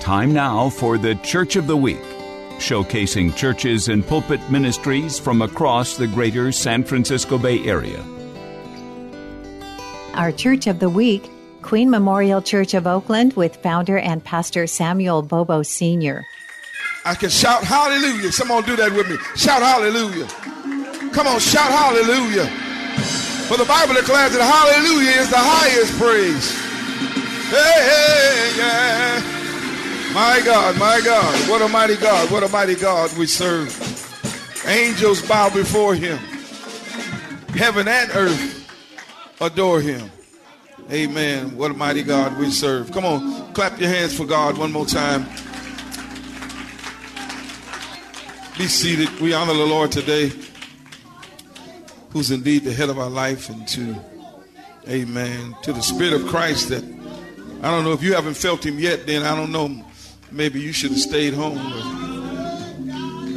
Time now for the Church of the Week, showcasing churches and pulpit ministries from across the greater San Francisco Bay Area. Our Church of the Week, Queen Memorial Church of Oakland, with founder and pastor Samuel Bobo Sr. I can shout hallelujah. Someone do that with me. Shout hallelujah. Come on, shout hallelujah. For the Bible declares that hallelujah is the highest praise. Hey, hey, yeah. My God, my God, what a mighty God, what a mighty God we serve. Angels bow before him. Heaven and earth adore him. Amen. What a mighty God we serve. Come on, clap your hands for God one more time. Be seated. We honor the Lord today, who's indeed the head of our life, and to, amen, to the Spirit of Christ that I don't know if you haven't felt him yet, then I don't know maybe you should have stayed home.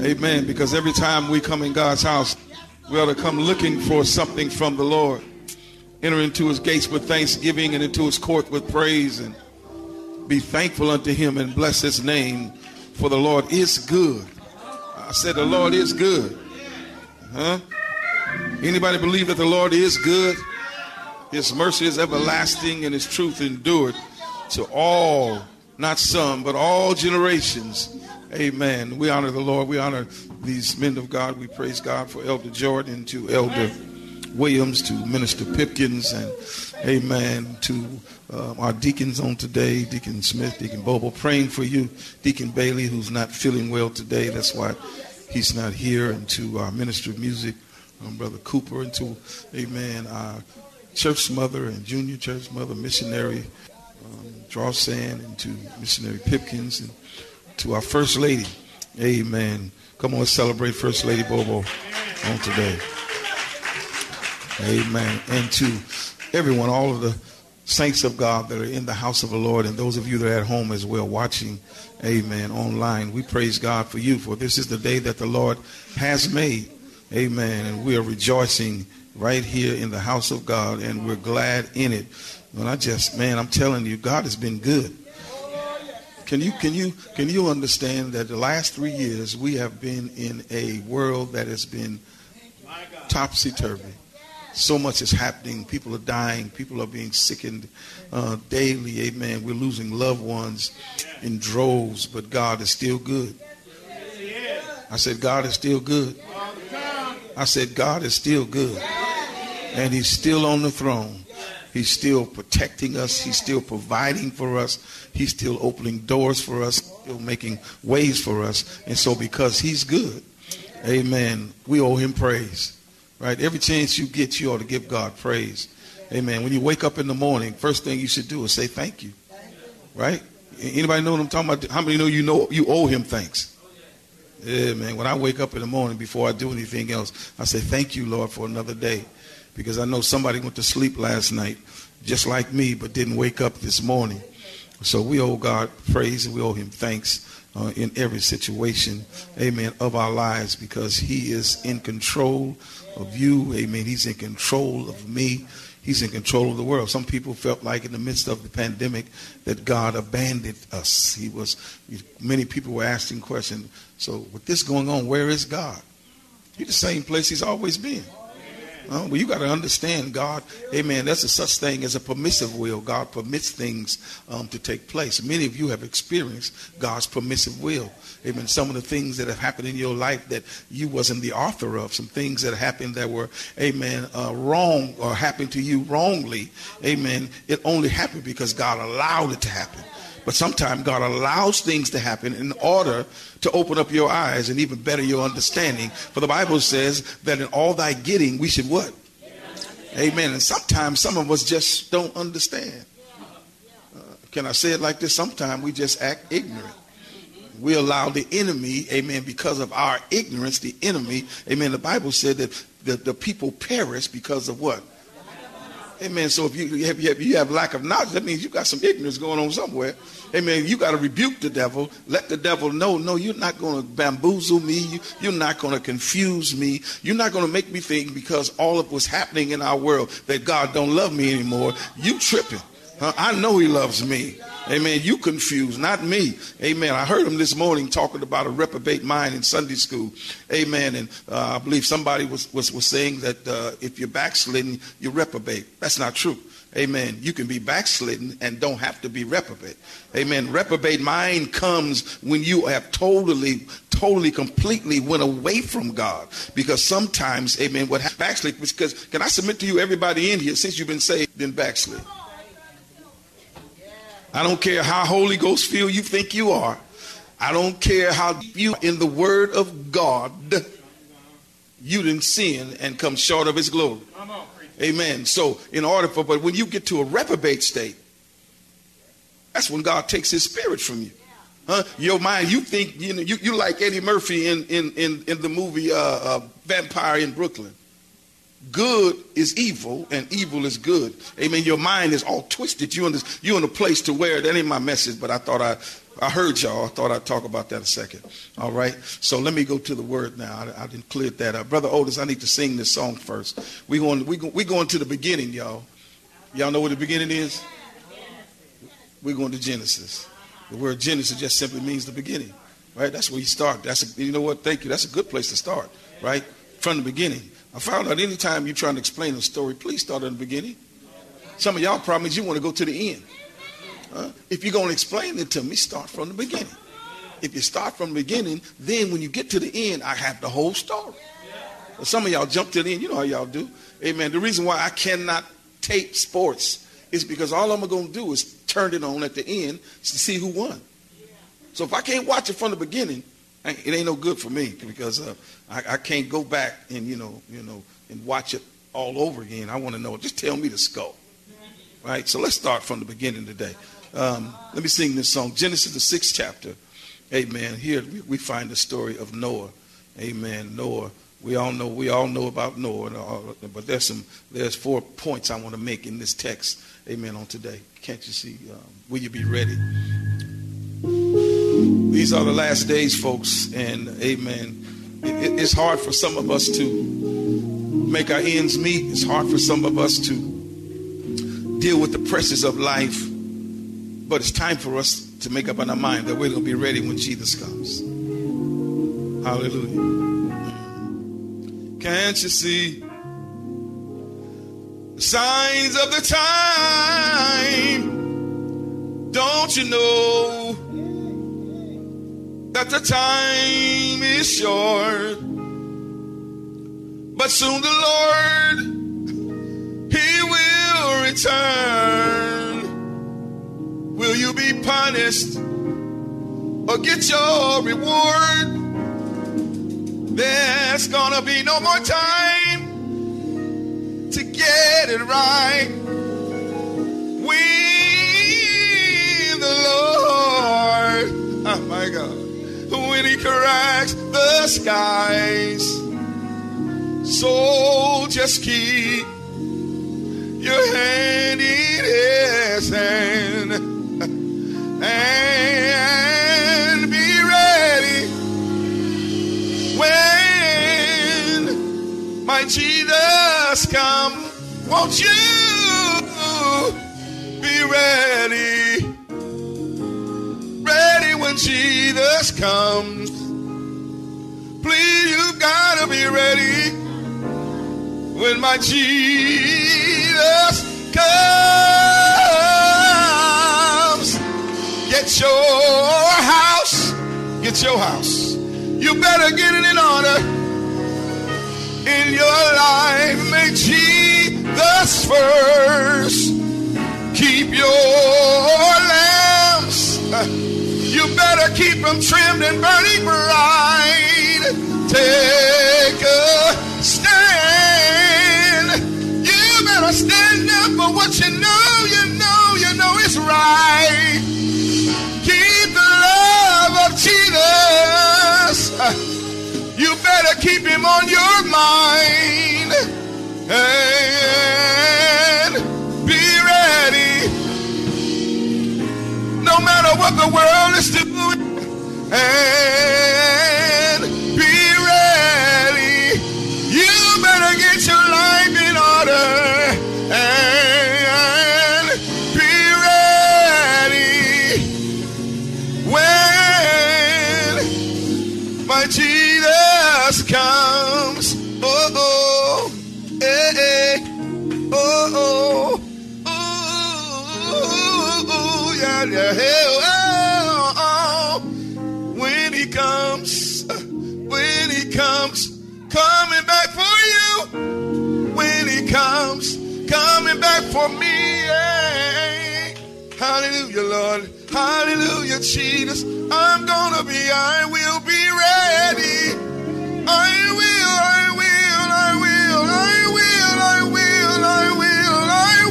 Amen. Because every time we come in God's house, we ought to come looking for something from the Lord. Enter into his gates with thanksgiving and into his court with praise and be thankful unto him and bless his name. For the Lord is good. I said the Lord is good. Huh? Anybody believe that the Lord is good? His mercy is everlasting and his truth endured to all not some, but all generations. Amen. We honor the Lord. We honor these men of God. We praise God for Elder Jordan, to Elder Williams, to Minister Pipkins, and amen, to uh, our deacons on today, Deacon Smith, Deacon Bobo, praying for you, Deacon Bailey, who's not feeling well today. That's why he's not here, and to our minister of music, um, Brother Cooper, and to, amen, our church mother and junior church mother, missionary Draw and to Missionary Pipkins and to our First Lady. Amen. Come on, celebrate First Lady Bobo on today. Amen. And to everyone, all of the saints of God that are in the house of the Lord and those of you that are at home as well watching, amen, online. We praise God for you, for this is the day that the Lord has made. Amen. And we are rejoicing right here in the house of God and we're glad in it. And I just, man, I'm telling you, God has been good. Can you can you can you understand that the last three years we have been in a world that has been topsy turvy. So much is happening. People are dying. People are being sickened uh, daily. Amen. We're losing loved ones in droves, but God is still good. I said, God is still good. I said, God is still good. And He's still on the throne. He's still protecting us. He's still providing for us. He's still opening doors for us, still making ways for us. And so, because He's good, amen, we owe Him praise. Right? Every chance you get, you ought to give God praise. Amen. When you wake up in the morning, first thing you should do is say thank you. Right? Anybody know what I'm talking about? How many know you know you owe him thanks? Yeah, man. When I wake up in the morning before I do anything else, I say thank you, Lord, for another day because I know somebody went to sleep last night just like me but didn't wake up this morning. So we owe God praise and we owe him thanks uh, in every situation, amen, of our lives because he is in control of you, amen. He's in control of me. He's in control of the world. Some people felt like in the midst of the pandemic that God abandoned us. He was, many people were asking questions. So with this going on, where is God? He's the same place he's always been. Uh, well, you got to understand, God, amen. There's a such thing as a permissive will. God permits things um, to take place. Many of you have experienced God's permissive will. Amen. Some of the things that have happened in your life that you wasn't the author of, some things that happened that were, amen, uh, wrong or happened to you wrongly, amen. It only happened because God allowed it to happen. But sometimes God allows things to happen in order to open up your eyes and even better your understanding. For the Bible says that in all thy getting, we should what? Amen. And sometimes some of us just don't understand. Uh, Can I say it like this? Sometimes we just act ignorant. We allow the enemy, amen, because of our ignorance, the enemy, amen. The Bible said that the, the people perish because of what? Amen. So if you have, you have lack of knowledge, that means you got some ignorance going on somewhere. Amen. You got to rebuke the devil. Let the devil know, no, you're not going to bamboozle me. You, are not going to confuse me. You're not going to make me think because all of what's happening in our world that God don't love me anymore. You tripping. I know he loves me. Amen. You confused, not me. Amen. I heard him this morning talking about a reprobate mind in Sunday school. Amen. And uh, I believe somebody was, was, was saying that uh, if you're backsliding, you're reprobate. That's not true. Amen. You can be backslidden and don't have to be reprobate. Amen. Reprobate mind comes when you have totally, totally, completely went away from God. Because sometimes, amen, what backslid, because can I submit to you, everybody in here, since you've been saved, been backslid. I don't care how Holy Ghost feel you think you are. I don't care how you in the word of God you didn't sin and come short of his glory. Amen. So in order for but when you get to a reprobate state, that's when God takes his spirit from you. Huh? Your mind, you think you know you, you like Eddie Murphy in in in, in the movie uh, uh, Vampire in Brooklyn good is evil and evil is good. Amen. Your mind is all twisted. You're in, this, you're in a place to where that ain't my message, but I thought I, I heard y'all. I thought I'd talk about that a second. All right. So let me go to the word now. I, I didn't clear that up. Brother Otis, I need to sing this song first. We're going, we go, we going to the beginning, y'all. Y'all know what the beginning is? We're going to Genesis. The word Genesis just simply means the beginning. Right? That's where you start. That's a, you know what? Thank you. That's a good place to start. Right? From the beginning. I found out anytime you're trying to explain a story, please start at the beginning. Some of y'all problem is you want to go to the end. Uh, if you're going to explain it to me, start from the beginning. If you start from the beginning, then when you get to the end, I have the whole story. Some of y'all jump to the end. You know how y'all do. Amen. The reason why I cannot tape sports is because all I'm going to do is turn it on at the end to see who won. So if I can't watch it from the beginning, it ain't no good for me because uh, I, I, can't go back and you know, you know, and watch it all over again. I want to know. Just tell me the scope, right? So let's start from the beginning today. Um, let me sing this song, Genesis the sixth chapter. Amen. Here we, we find the story of Noah. Amen. Noah. We all know. We all know about Noah, but there's some. There's four points I want to make in this text. Amen. On today, can't you see? Um, will you be ready? These are the last days, folks, and amen. It, it's hard for some of us to make our ends meet. It's hard for some of us to deal with the pressures of life. But it's time for us to make up our mind that we're going to be ready when Jesus comes. Hallelujah. Can't you see the signs of the time? Don't you know that the time is short? But soon the Lord, He will return. Will you be punished or get your reward? There's gonna be no more time to get it right. We the Lord, oh my God, when He cracks the skies. So just keep your hand in His hand and be ready when my Jesus come. Won't you be ready? When Jesus comes. Please, you've gotta be ready when my Jesus comes. Get your house, get your house. You better get it in order in your life. Make Jesus first. Keep your from trimmed and burning bright. Take a stand. You better stand up for what you know, you know, you know it's right. Keep the love of Jesus. You better keep him on your mind. And be ready. No matter what the world is doing. Hey. For me. yeah. Hallelujah, Lord. Hallelujah, Jesus. I'm gonna be, I will be ready. I will, I will, I will, I will, I will, I will, I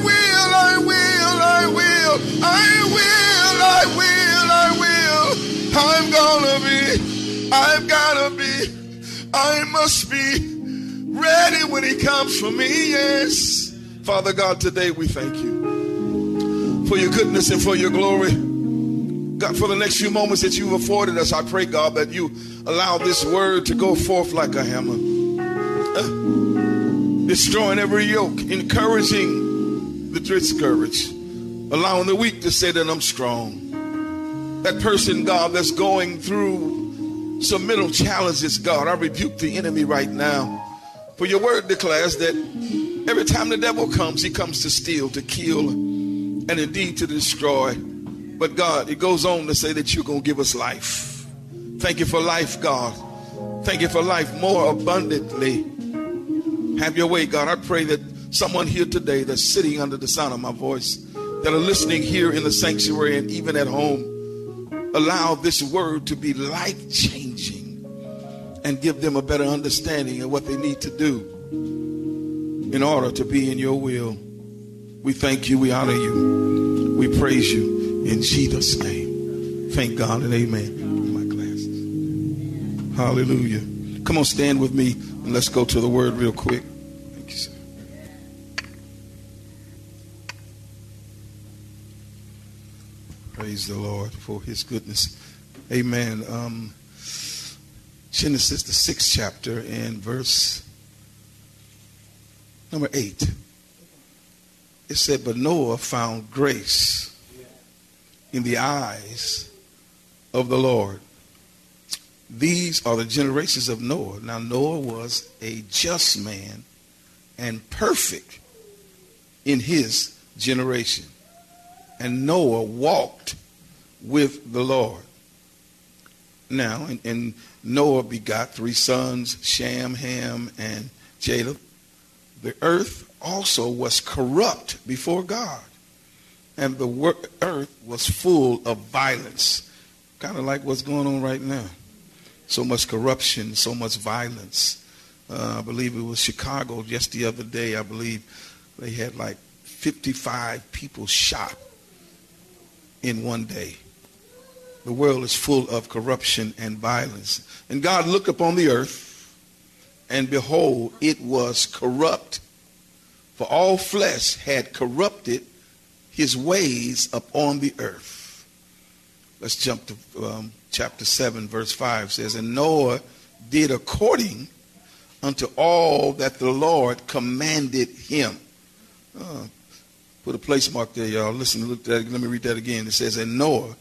will, I will, I will, I will, I will, I will. I'm gonna be, I've gotta be, I must be ready when he comes for me, yes. Father God, today we thank you for your goodness and for your glory. God, for the next few moments that you've afforded us, I pray, God, that you allow this word to go forth like a hammer, Uh, destroying every yoke, encouraging the discouraged, allowing the weak to say that I'm strong. That person, God, that's going through some mental challenges, God, I rebuke the enemy right now. For your word declares that every time the devil comes, he comes to steal, to kill, and indeed to destroy. But God, it goes on to say that you're going to give us life. Thank you for life, God. Thank you for life more abundantly. Have your way, God. I pray that someone here today that's sitting under the sound of my voice, that are listening here in the sanctuary and even at home, allow this word to be life changing and give them a better understanding of what they need to do in order to be in your will. We thank you. We honor you. We praise you in Jesus' name. Thank God and amen. My glasses. Hallelujah. Come on, stand with me and let's go to the word real quick. Thank you, sir. Praise the Lord for his goodness. Amen. Um, Genesis, the sixth chapter, and verse number eight. It said, But Noah found grace in the eyes of the Lord. These are the generations of Noah. Now, Noah was a just man and perfect in his generation. And Noah walked with the Lord. Now, and, and Noah begot three sons, Shem, Ham, and Japheth. The earth also was corrupt before God, and the earth was full of violence, kind of like what's going on right now. So much corruption, so much violence. Uh, I believe it was Chicago just the other day. I believe they had like 55 people shot in one day. The world is full of corruption and violence. And God looked upon the earth, and behold, it was corrupt. For all flesh had corrupted his ways upon the earth. Let's jump to um, chapter 7, verse 5 says, And Noah did according unto all that the Lord commanded him. Uh, put a place mark there, y'all. Listen, look that, let me read that again. It says, And Noah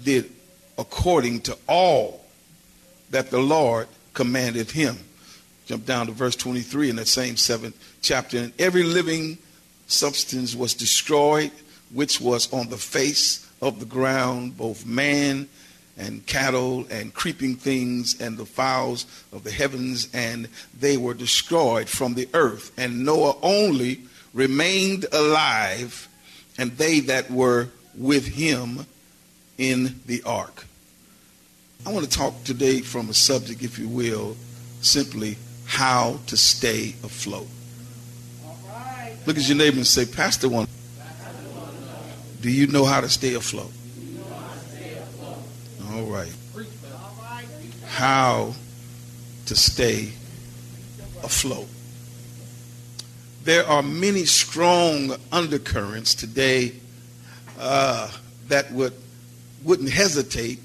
did according to all that the Lord commanded him. Jump down to verse 23 in that same seventh chapter. And every living substance was destroyed, which was on the face of the ground, both man and cattle and creeping things and the fowls of the heavens, and they were destroyed from the earth. And Noah only remained alive, and they that were with him in the ark. I want to talk today from a subject, if you will, simply how to stay afloat. Look at your neighbor and say, Pastor one, do you know how to stay afloat? All right. How to stay afloat. There are many strong undercurrents today uh, that would wouldn't hesitate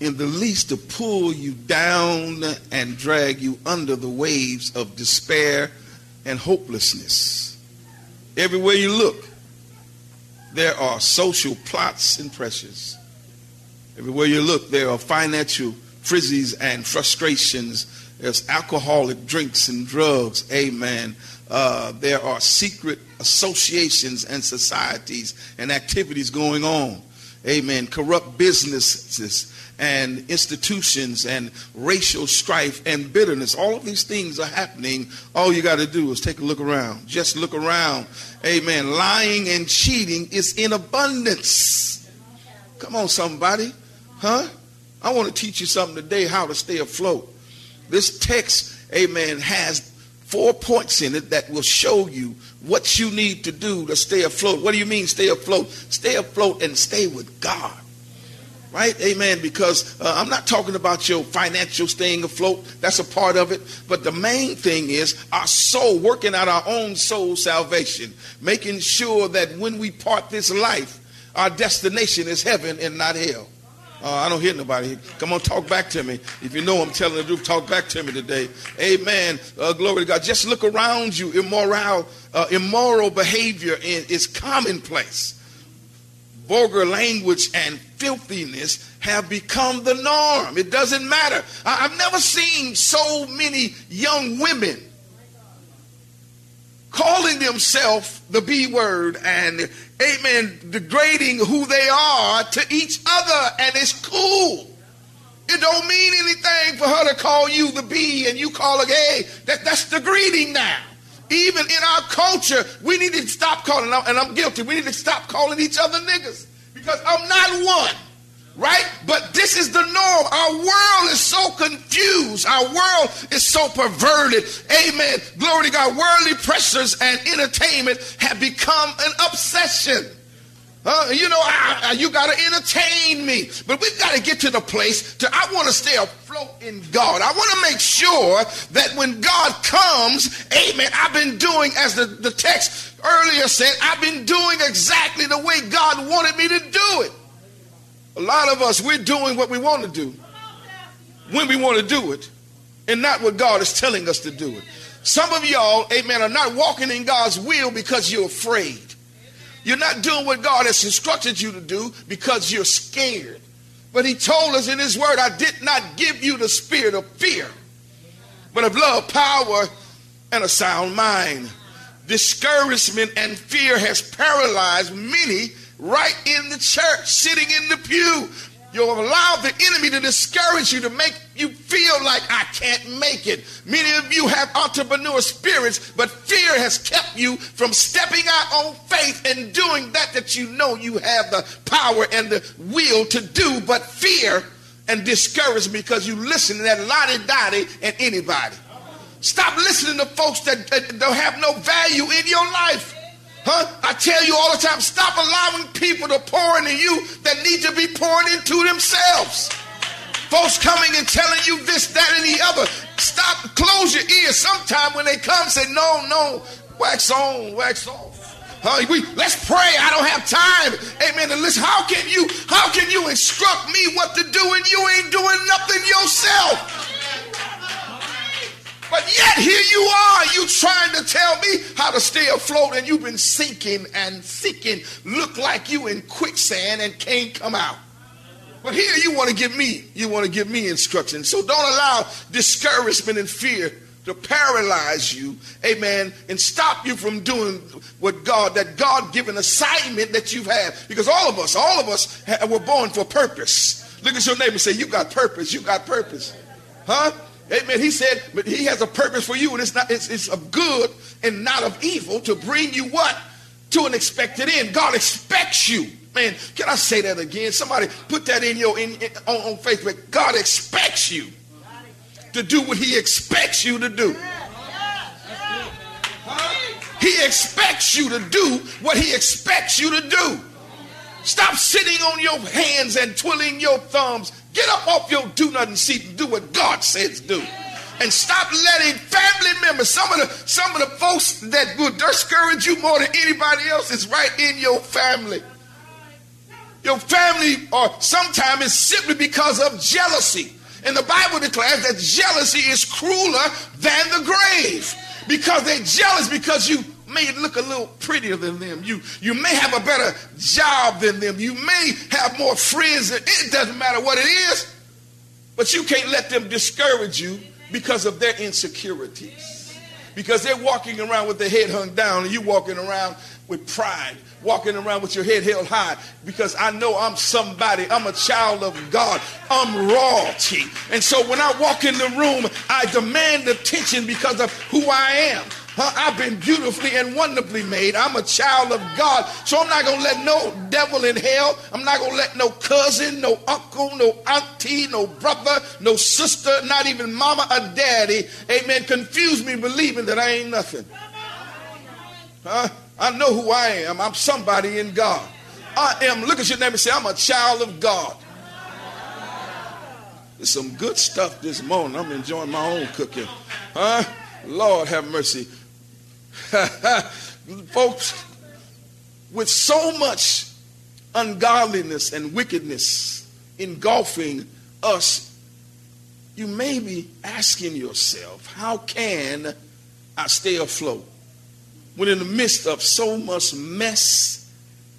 in the least to pull you down and drag you under the waves of despair and hopelessness. Everywhere you look, there are social plots and pressures. Everywhere you look, there are financial frizzies and frustrations. There's alcoholic drinks and drugs. Amen. Uh, there are secret associations and societies and activities going on. Amen. Corrupt businesses and institutions and racial strife and bitterness. All of these things are happening. All you got to do is take a look around. Just look around. Amen. Lying and cheating is in abundance. Come on, somebody. Huh? I want to teach you something today how to stay afloat. This text, amen, has four points in it that will show you what you need to do to stay afloat. What do you mean stay afloat? Stay afloat and stay with God. Right? Amen. Because uh, I'm not talking about your financial staying afloat. That's a part of it. But the main thing is our soul, working out our own soul salvation, making sure that when we part this life, our destination is heaven and not hell. Uh, I don't hear nobody. Come on, talk back to me. If you know I'm telling the truth, talk back to me today. Amen. Uh, glory to God. Just look around you. Immoral, uh, immoral behavior is commonplace. Vulgar language and filthiness have become the norm. It doesn't matter. I- I've never seen so many young women calling themselves the B word and, amen, degrading who they are to each other, and it's cool. It don't mean anything for her to call you the B and you call her A. That, that's the greeting now. Even in our culture, we need to stop calling, and I'm guilty, we need to stop calling each other niggas because I'm not one right? But this is the norm. Our world is so confused. Our world is so perverted. Amen. Glory to God. Worldly pressures and entertainment have become an obsession. Uh, you know, I, I, you got to entertain me. But we've got to get to the place to, I want to stay afloat in God. I want to make sure that when God comes, amen, I've been doing, as the, the text earlier said, I've been doing exactly the way God wanted me to do it. A lot of us, we're doing what we want to do when we want to do it and not what God is telling us to do it. Some of y'all, amen, are not walking in God's will because you're afraid. You're not doing what God has instructed you to do because you're scared. But He told us in His Word, I did not give you the spirit of fear, but of love, power, and a sound mind. Discouragement and fear has paralyzed many right in the church, sitting in the pew. You'll allow the enemy to discourage you, to make you feel like I can't make it. Many of you have entrepreneur spirits, but fear has kept you from stepping out on faith and doing that that you know you have the power and the will to do, but fear and discouragement because you listen to that lottie dottie and anybody. Stop listening to folks that, that don't have no value in your life. Huh? I tell you all the time, stop allowing people to pour into you that need to be pouring into themselves. Folks coming and telling you this, that, and the other. Stop, close your ears. Sometime when they come, say, no, no, wax on, wax off. Huh? We, let's pray. I don't have time. Amen. And listen, how can you, how can you instruct me what to do and you ain't doing nothing yourself? But yet here you are, you trying to tell me how to stay afloat and you've been sinking and sinking, look like you in quicksand and can't come out. But here you want to give me, you want to give me instructions. So don't allow discouragement and fear to paralyze you, amen, and stop you from doing what God, that God given assignment that you've had. Because all of us, all of us were born for purpose. Look at your neighbor and say, You got purpose, you got purpose. Huh? Amen. He said, but he has a purpose for you, and it's not it's, it's of good and not of evil to bring you what? To an expected end. God expects you. Man, can I say that again? Somebody put that in your in, in on, on Facebook. God expects you to do what he expects you to do. He expects you to do what he expects you to do. Stop sitting on your hands and twiddling your thumbs Get up off your do nothing seat and do what God says do. And stop letting family members, some of the some of the folks that will discourage you more than anybody else is right in your family. Your family, or sometimes it's simply because of jealousy. And the Bible declares that jealousy is crueler than the grave because they're jealous because you may look a little prettier than them. You, you may have a better job than them. You may have more friends. It doesn't matter what it is, but you can't let them discourage you because of their insecurities. Because they're walking around with their head hung down and you're walking around with pride walking around with your head held high because I know I'm somebody. I'm a child of God. I'm royalty. And so when I walk in the room, I demand attention because of who I am. I've been beautifully and wonderfully made. I'm a child of God. So I'm not going to let no devil in hell. I'm not going to let no cousin, no uncle, no auntie, no brother, no sister, not even mama or daddy, amen, confuse me believing that I ain't nothing. Huh? I know who I am. I'm somebody in God. I am, look at your name and say, I'm a child of God. There's some good stuff this morning. I'm enjoying my own cooking. Huh? Lord have mercy. Folks, with so much ungodliness and wickedness engulfing us, you may be asking yourself, how can I stay afloat? when in the midst of so much mess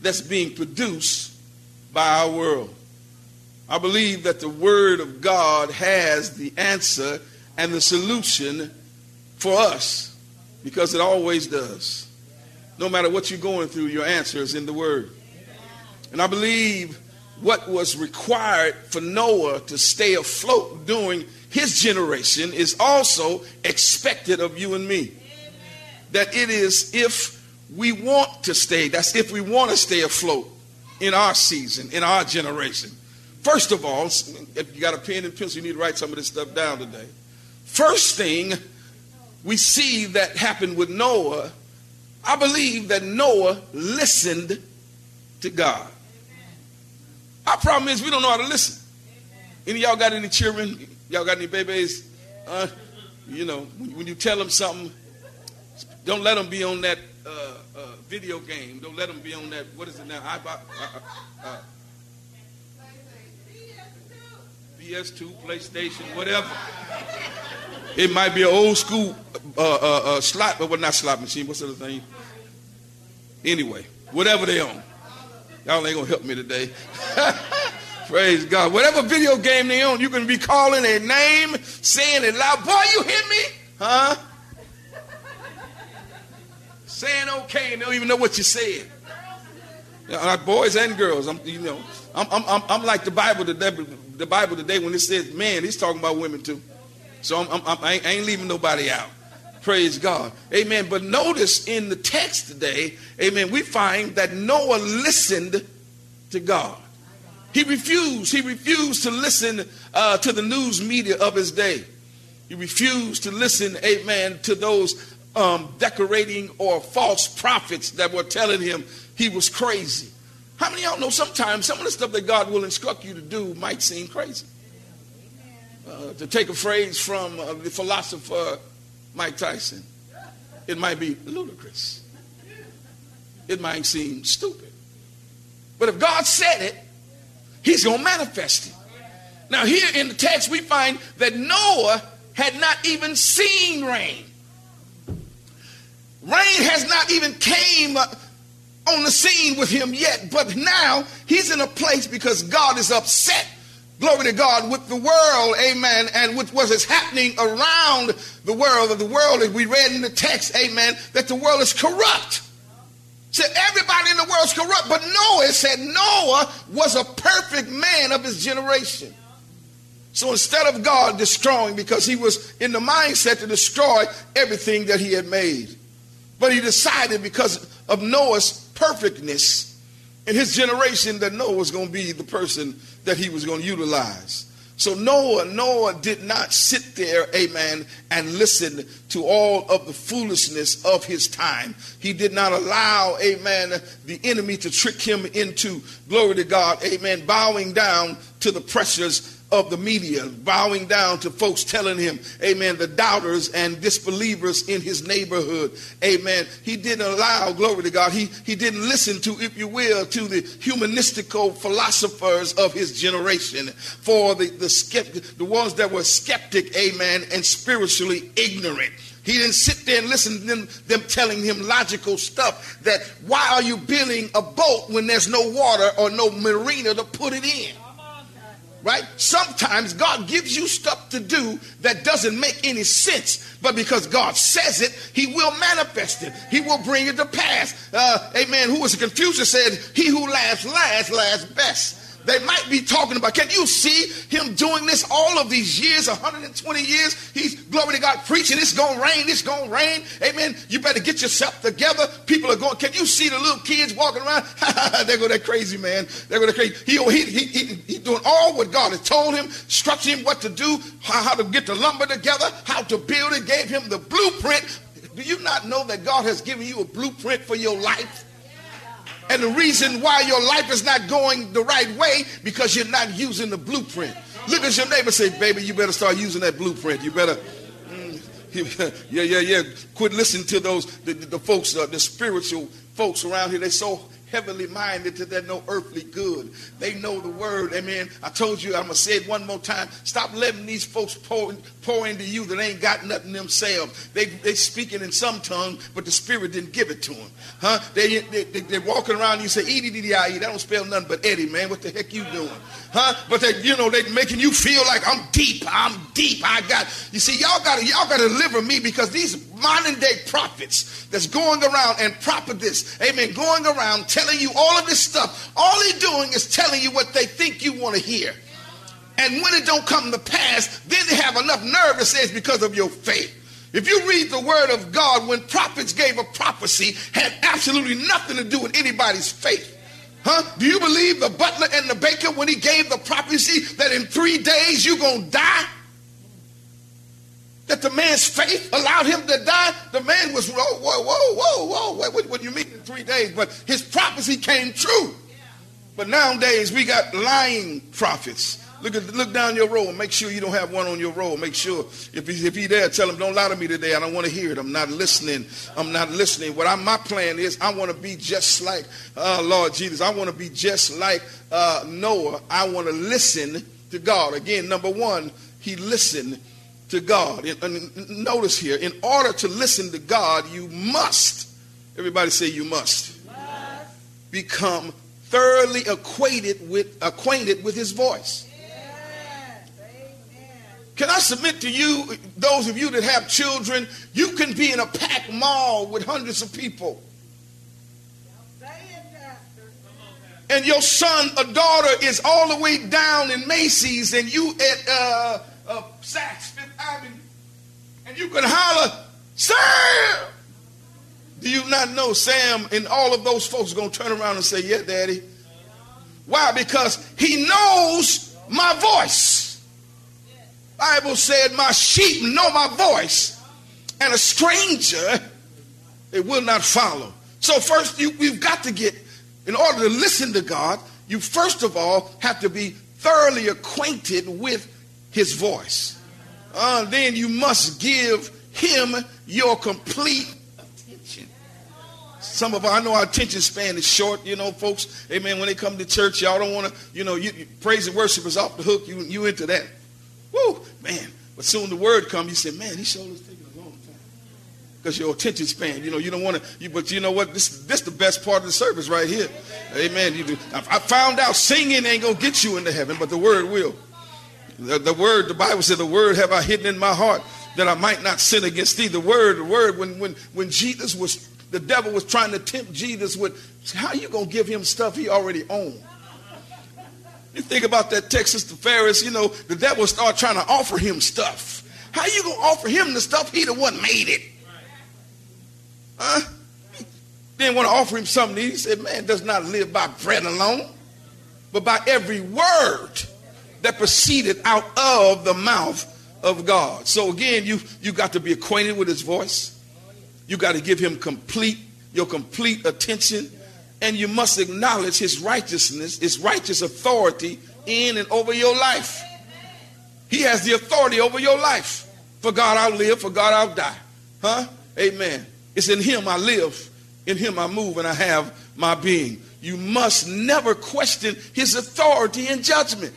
that's being produced by our world. I believe that the Word of God has the answer and the solution for us because it always does. No matter what you're going through, your answer is in the Word. And I believe what was required for Noah to stay afloat during his generation is also expected of you and me that it is if we want to stay, that's if we want to stay afloat in our season, in our generation. First of all, if you got a pen and pencil, you need to write some of this stuff down today. First thing we see that happened with Noah, I believe that Noah listened to God. Our problem is we don't know how to listen. Any y'all got any children? Y'all got any babies? Uh, you know, when you tell them something, don't let them be on that uh, uh, video game. Don't let them be on that, what is it now? I, uh, uh, PS2, PlayStation, whatever. It might be an old school uh, uh, uh, slot, but well, not slot machine. What's the other thing? Anyway, whatever they own. Y'all ain't gonna help me today. Praise God. Whatever video game they own, you can be calling a name, saying it loud. Boy, you hit me? Huh? saying okay and they don't even know what you said. Uh, boys and girls, I'm, you know, I'm, I'm, I'm like the Bible today. The Bible today when it says man, he's talking about women too. So I'm, I'm, I ain't leaving nobody out. Praise God. Amen. But notice in the text today, amen, we find that Noah listened to God. He refused. He refused to listen uh, to the news media of his day. He refused to listen, amen, to those um, decorating or false prophets that were telling him he was crazy. How many of y'all know sometimes some of the stuff that God will instruct you to do might seem crazy? Uh, to take a phrase from uh, the philosopher Mike Tyson, it might be ludicrous. It might seem stupid. But if God said it, He's going to manifest it. Now, here in the text, we find that Noah had not even seen rain. Rain has not even came on the scene with him yet, but now he's in a place because God is upset. Glory to God with the world, amen, and with what is happening around the world. Of the world, as we read in the text, amen, that the world is corrupt. So everybody in the world is corrupt, but Noah said Noah was a perfect man of his generation. So instead of God destroying, because he was in the mindset to destroy everything that he had made, but he decided because of Noah's perfectness his generation that Noah was going to be the person that he was going to utilize. So Noah, Noah did not sit there, amen, and listen to all of the foolishness of his time. He did not allow, amen, the enemy to trick him into, glory to God, amen, bowing down to the pressures of the media, bowing down to folks telling him, amen, the doubters and disbelievers in his neighborhood, amen. He didn't allow, glory to God, he, he didn't listen to, if you will, to the humanistical philosophers of his generation, for the, the, skeptic, the ones that were skeptic, amen, and spiritually ignorant. He didn't sit there and listen to them, them, telling him logical stuff that why are you building a boat when there's no water or no marina to put it in? Right? Sometimes God gives you stuff to do that doesn't make any sense, but because God says it, He will manifest it. He will bring it to pass. Uh, amen. Who was a Confucius said, "He who laughs last, laughs best." They might be talking about, can you see him doing this all of these years, 120 years? He's, glory to God, preaching, it's going to rain, it's going to rain. Amen. You better get yourself together. People are going, can you see the little kids walking around? they go that crazy, man. They go that crazy. He, he, he, he, he's doing all what God has told him, instructing him what to do, how, how to get the lumber together, how to build it, gave him the blueprint. Do you not know that God has given you a blueprint for your life? And the reason why your life is not going the right way because you're not using the blueprint. Look at your neighbor say, baby, you better start using that blueprint. You better, mm, yeah, yeah, yeah. Quit listening to those, the, the folks, uh, the spiritual folks around here. They're so heavenly minded to their no earthly good. They know the word. Amen. I told you, I'm going to say it one more time. Stop letting these folks pour, pour into you that ain't got nothing themselves. They, they speaking in some tongue, but the Spirit didn't give it to them. Huh? They, they, they, are walking around and you say, e d d d i e. That don't spell nothing but Eddie, man. What the heck you doing? Huh? But they, you know, they making you feel like I'm deep. I'm deep. I got, you see, y'all got to, y'all got to deliver me because these modern day prophets that's going around and this, amen, going around telling you all of this stuff. All they're doing is telling you what they think you want to hear. And when it don't come to pass, then they have enough nerve to say it's because of your faith. If you read the word of God, when prophets gave a prophecy, had absolutely nothing to do with anybody's faith. Huh? Do you believe the butler and the baker when he gave the prophecy that in three days you're going to die? That the man's faith allowed him to die? The man was, whoa, whoa, whoa, whoa, whoa. What, what do you mean in three days? But his prophecy came true. But nowadays we got lying prophets. Look at look down your row and make sure you don't have one on your row. Make sure if he, if he there, tell him don't lie to me today. I don't want to hear it. I'm not listening. I'm not listening. What I, my plan is, I want to be just like uh, Lord Jesus. I want to be just like uh, Noah. I want to listen to God. Again, number one, he listened to God. And, notice here, in order to listen to God, you must. Everybody say you must. must. Become thoroughly acquainted with acquainted with His voice. Can I submit to you, those of you that have children, you can be in a packed mall with hundreds of people. And your son or daughter is all the way down in Macy's and you at uh, you can holler, Sam! Do you not know Sam and all of those folks are going to turn around and say, Yeah, daddy? Why? Because he knows my voice. Bible said, My sheep know my voice, and a stranger they will not follow. So, first, you, we've got to get, in order to listen to God, you first of all have to be thoroughly acquainted with his voice. Uh, then you must give him your complete attention. Some of our, I know our attention span is short, you know, folks. Amen. When they come to church, y'all don't want to, you know, you, praise and worship is off the hook. You, you into that. Woo, man. But soon the word comes, you say, man, he showed us taking a long time. Because your attention span, you know, you don't want to, you, but you know what? This, this the best part of the service right here. Amen. You do. I found out singing ain't to get you into heaven, but the word will. The, the word, the Bible said, the word have I hidden in my heart that I might not sin against thee. The word, the word, when, when, when Jesus was, the devil was trying to tempt Jesus with, how you to give him stuff he already owned? You think about that Texas the Ferris, you know, the devil start trying to offer him stuff. How you gonna offer him the stuff he the one made it? Huh? Didn't want to offer him something. He said, Man does not live by bread alone, but by every word that proceeded out of the mouth of God. So again, you you got to be acquainted with his voice. You got to give him complete your complete attention and you must acknowledge his righteousness, his righteous authority in and over your life. He has the authority over your life. For God I'll live, for God I'll die. Huh? Amen. It's in Him I live, in Him I move, and I have my being. You must never question His authority and judgment.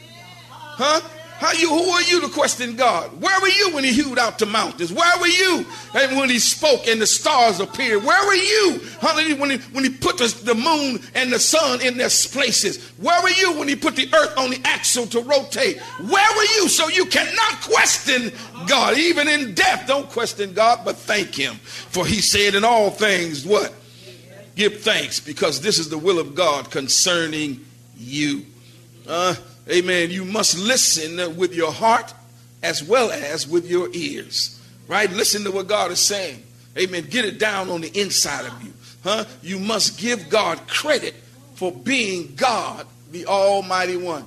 Huh? How you, who are you to question God? Where were you when he hewed out the mountains? Where were you and when he spoke and the stars appeared? Where were you when he, when he put the, the moon and the sun in their places? Where were you when he put the earth on the axle to rotate? Where were you? So you cannot question God. Even in death, don't question God, but thank him. For he said in all things, what? Give thanks because this is the will of God concerning you. Uh, Amen. You must listen with your heart as well as with your ears. Right? Listen to what God is saying. Amen. Get it down on the inside of you. Huh? You must give God credit for being God, the Almighty One.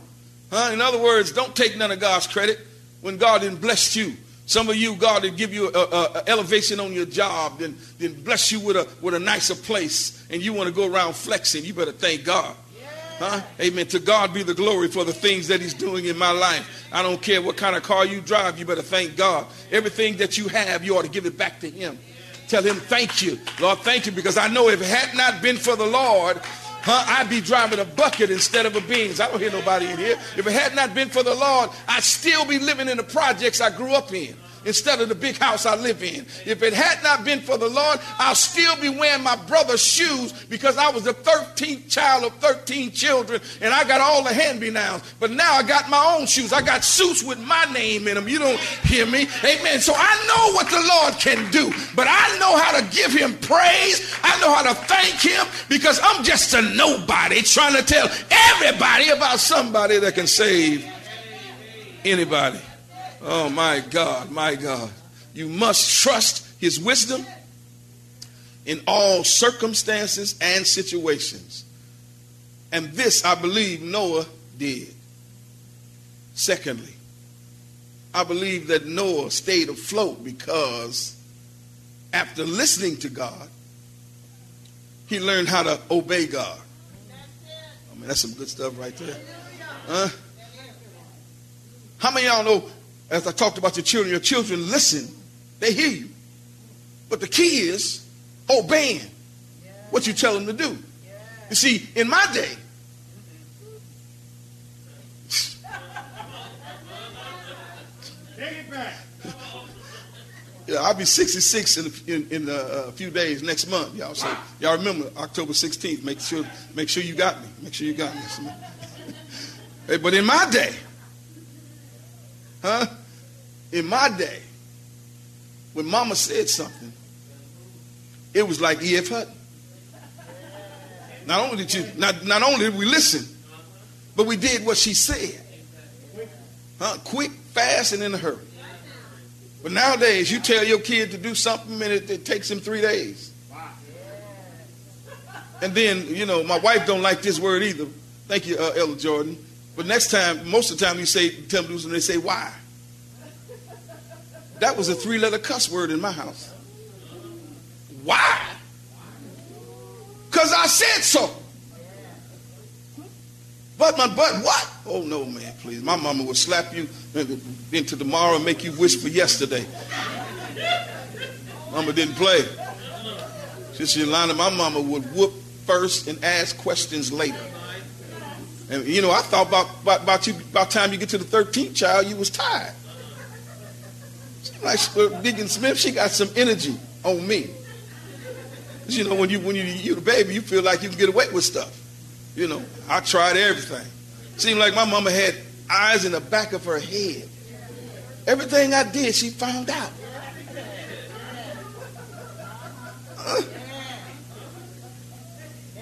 Huh? In other words, don't take none of God's credit when God didn't bless you. Some of you, God did give you a, elevation on your job, then, then bless you with a, with a nicer place, and you want to go around flexing. You better thank God. Huh? Amen. To God be the glory for the things that He's doing in my life. I don't care what kind of car you drive, you better thank God. Everything that you have, you ought to give it back to Him. Tell Him, thank you. Lord, thank you, because I know if it had not been for the Lord, huh, I'd be driving a bucket instead of a Benz. I don't hear nobody in here. If it had not been for the Lord, I'd still be living in the projects I grew up in instead of the big house I live in. If it had not been for the Lord, I'll still be wearing my brother's shoes because I was the 13th child of 13 children and I got all the hand me downs. But now I got my own shoes. I got suits with my name in them. You don't hear me? Amen. So I know what the Lord can do, but I know how to give him praise. I know how to thank him because I'm just a nobody trying to tell everybody about somebody that can save anybody. Oh, my God, my God. You must trust his wisdom in all circumstances and situations. And this, I believe, Noah did. Secondly, I believe that Noah stayed afloat because after listening to God, he learned how to obey God. I mean, that's some good stuff right there. Huh? How many y'all know as I talked about your children, your children listen, they hear you. But the key is obeying what you tell them to do. You see, in my day, Yeah, I'll be 66 in, in, in a, a, few days next month, y'all. So y'all remember October 16th. Make sure, make sure you got me. Make sure you got me. hey, but in my day, Huh? In my day, when mama said something, it was like E.F. Hutton. Not only did you, not, not only did we listen, but we did what she said. Huh? Quick, fast, and in a hurry. But nowadays, you tell your kid to do something and it, it takes him three days. And then, you know, my wife don't like this word either. Thank you, uh, Ella Jordan. But next time, most of the time you say, tell them to do something, they say, why? That was a three letter cuss word in my house. Why? Because I said so. But my but what? Oh no, man, please. My mama would slap you into tomorrow and make you wish for yesterday. Mama didn't play. Sister Yolanda, my mama would whoop first and ask questions later. And you know, I thought about, about, about you by time you get to the 13th child, you was tired. Like Deacon Smith, she got some energy on me. You know, when you when you you the baby, you feel like you can get away with stuff. You know, I tried everything. Seemed like my mama had eyes in the back of her head. Everything I did, she found out. Uh,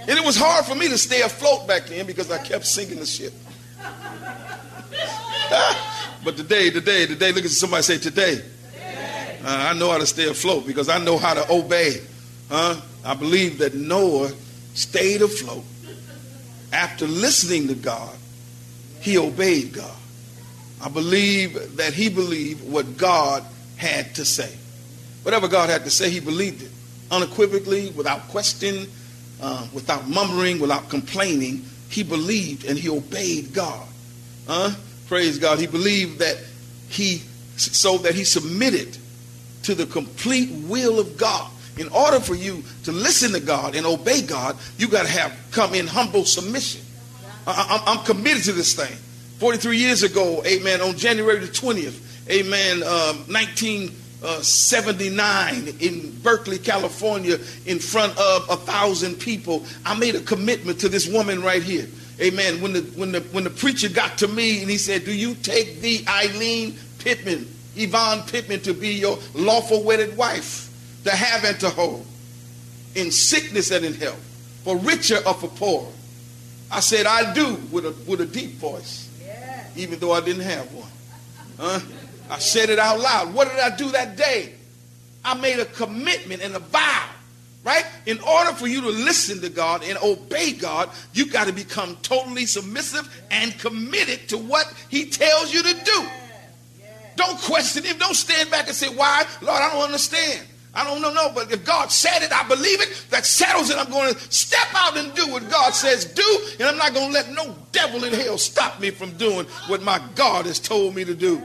and it was hard for me to stay afloat back then because I kept sinking the ship. but today, today, today, look at somebody say today. Uh, I know how to stay afloat because I know how to obey. Huh? I believe that Noah stayed afloat. After listening to God, he obeyed God. I believe that he believed what God had to say. Whatever God had to say, he believed it unequivocally, without question, uh, without murmuring, without complaining. He believed and he obeyed God. Huh? Praise God. He believed that he, so that he submitted to the complete will of God. In order for you to listen to God and obey God, you got to have come in humble submission. I, am committed to this thing. 43 years ago, amen, on January the 20th, amen, um, 1979 in Berkeley, California, in front of a thousand people, I made a commitment to this woman right here. Amen. When the when the when the preacher got to me and he said, "Do you take the Eileen Pittman, Yvonne Pittman, to be your lawful wedded wife, to have and to hold, in sickness and in health, for richer or for poor?" I said, "I do," with a with a deep voice, yeah. even though I didn't have one. Huh? I said it out loud. What did I do that day? I made a commitment and a vow right? In order for you to listen to God and obey God, you got to become totally submissive and committed to what He tells you to do. Don't question Him. Don't stand back and say, Why? Lord, I don't understand. I don't know, no, but if God said it, I believe it. That settles it. I'm going to step out and do what God says do, and I'm not going to let no devil in hell stop me from doing what my God has told me to do.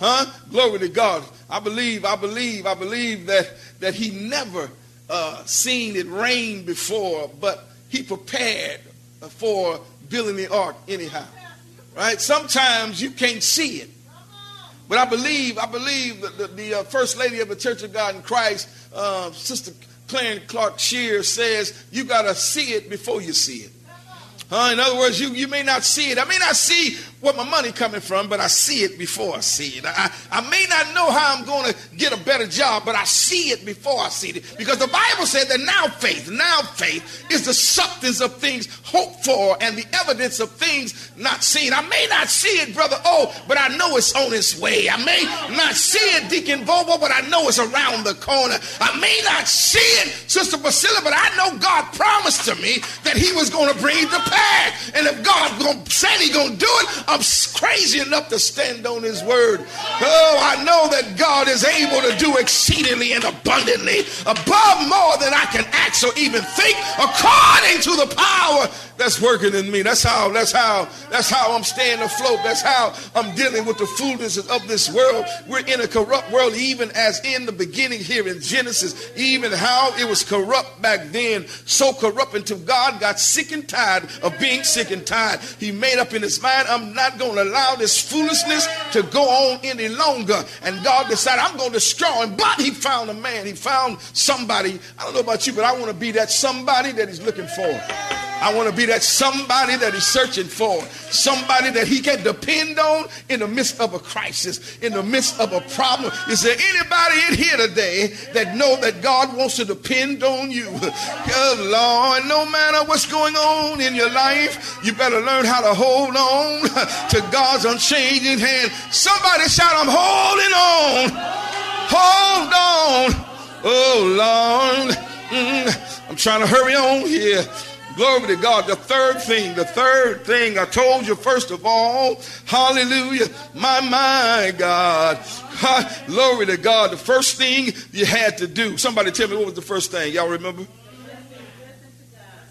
Huh? Glory to God. I believe, I believe, I believe that that He never uh, seen it rain before, but he prepared for building the ark anyhow. Right? Sometimes you can't see it. But I believe, I believe that the, the uh, first lady of the Church of God in Christ, uh, Sister Karen Clark Sheard, says you got to see it before you see it. Uh, in other words, you, you may not see it. I may not see where my money coming from, but I see it before I see it. I, I may not know how I'm going to get a better job, but I see it before I see it. Because the Bible said that now faith, now faith is the substance of things hoped for and the evidence of things not seen. I may not see it, Brother Oh, but I know it's on its way. I may not see it, Deacon Bobo, but I know it's around the corner. I may not see it, Sister Priscilla, but I know God promised to me that He was going to bring it to. And if God said He's going to do it, I'm crazy enough to stand on his word. Oh, I know that God is able to do exceedingly and abundantly above more than I can ask or even think according to the power that's working in me. That's how, that's how, that's how I'm staying afloat. That's how I'm dealing with the foolishness of this world. We're in a corrupt world, even as in the beginning here in Genesis, even how it was corrupt back then, so corrupt until God got sick and tired of being sick and tired. He made up in his mind, I'm not going to allow this foolishness to go on any longer. And God decided, I'm going to destroy him. But he found a man. He found somebody. I don't know about you, but I want to be that somebody that he's looking for. I want to be that somebody that he's searching for, somebody that he can depend on in the midst of a crisis, in the midst of a problem. Is there anybody in here today that know that God wants to depend on you? Good Lord, no matter what's going on in your life, you better learn how to hold on to God's unchanging hand. Somebody shout, I'm holding on. Hold on. Oh Lord. Mm, I'm trying to hurry on here. Glory to God. The third thing, the third thing I told you, first of all, hallelujah, my, my God. Glory to God. The first thing you had to do. Somebody tell me what was the first thing. Y'all remember?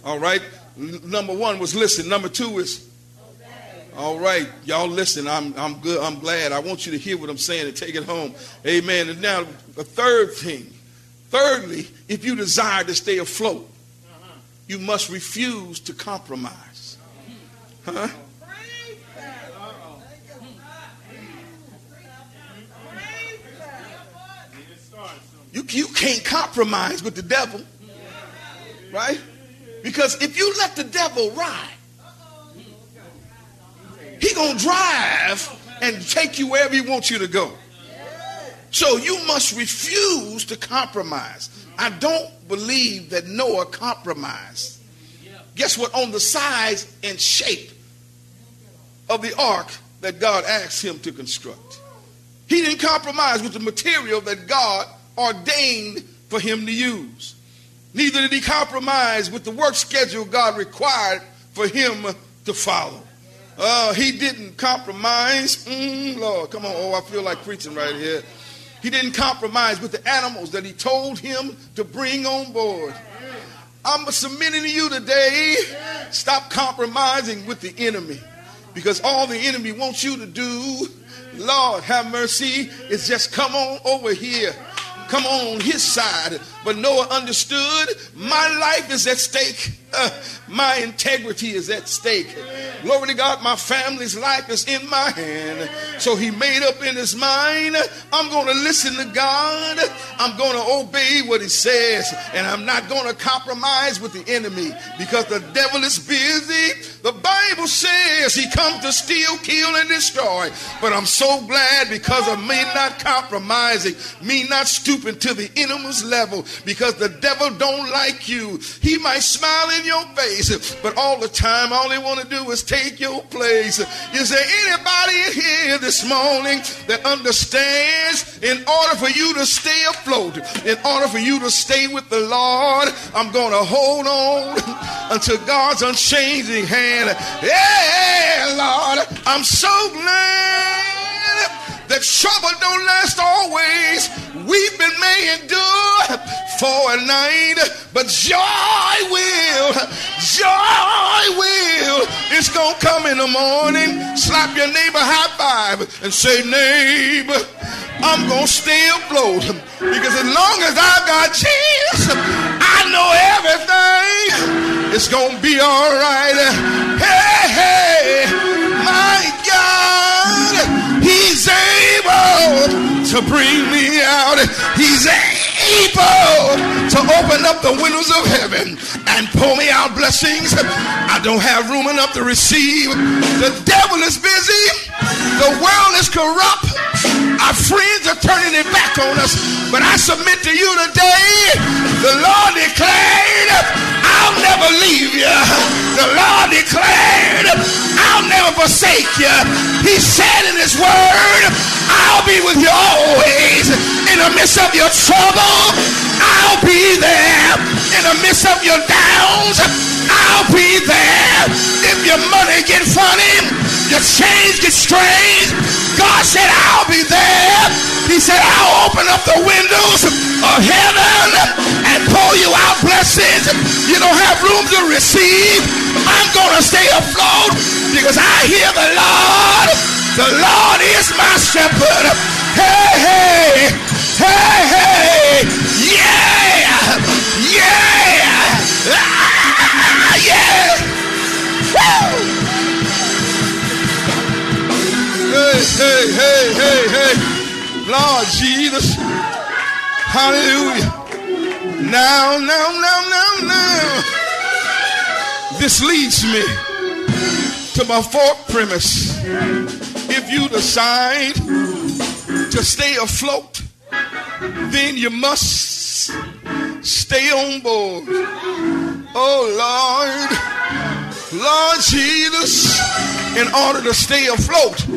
All right. Number one was listen. Number two is all right, y'all listen. I'm I'm good. I'm glad. I want you to hear what I'm saying and take it home. Amen. And now the third thing. Thirdly, if you desire to stay afloat, you must refuse to compromise. Huh? You, you can't compromise with the devil. Right? Because if you let the devil ride, he gonna drive and take you wherever he wants you to go. So you must refuse to compromise. I don't believe that Noah compromised. Guess what? On the size and shape of the ark that God asked him to construct. He didn't compromise with the material that God ordained for him to use. Neither did he compromise with the work schedule God required for him to follow. Uh, he didn't compromise. Mm, Lord, come on. Oh, I feel like preaching right here. He didn't compromise with the animals that he told him to bring on board. I'm submitting to you today. Stop compromising with the enemy. Because all the enemy wants you to do, Lord have mercy, is just come on over here. Come on his side. But Noah understood my life is at stake. Uh, my integrity is at stake. Glory to God, my family's life is in my hand. So he made up in his mind, I'm going to listen to God. I'm going to obey what he says. And I'm not going to compromise with the enemy because the devil is busy. The Bible says he comes to steal, kill, and destroy. But I'm so glad because of me not compromising, me not stooping to the enemy's level because the devil don't like you. He might smile in your face, but all the time, all they want to do is take your place. Is there anybody here this morning that understands in order for you to stay afloat, in order for you to stay with the Lord, I'm going to hold on until God's unchanging hand. Yeah, Lord, I'm so glad that trouble don't last always. Weeping may endure for a night, but joy will, joy will. It's gonna come in the morning. Slap your neighbor high five and say, neighbor, I'm gonna stay afloat because as long as I got Jesus, I know everything is gonna be all right. Hey, hey, my God, to bring me out. He's able to open up the windows of heaven and pour me out blessings. I don't have room enough to receive. The devil is busy. The world is corrupt. Our friends are turning their back on us. But I submit to you today, the Lord declared, I'll never leave you. The Lord declared, I'll never forsake you. He said in his word, I'll be with you always. In the midst of your trouble, I'll be there. In the midst of your downs, I'll be there. If your money get funny, your change get strange, God said, I'll be there. He said, I'll open up the windows of heaven and pour you out blessings. You don't have room to receive. I'm going to stay afloat because I hear the Lord. The Lord is my shepherd. Hey, hey, hey, hey, yeah, yeah, ah, yeah. Woo! Hey, hey, hey, hey, hey. Lord Jesus. Hallelujah. Now, now, now, now, now. This leads me to my fourth premise. If you decide to stay afloat, then you must stay on board. Oh Lord, Lord Jesus, in order to stay afloat,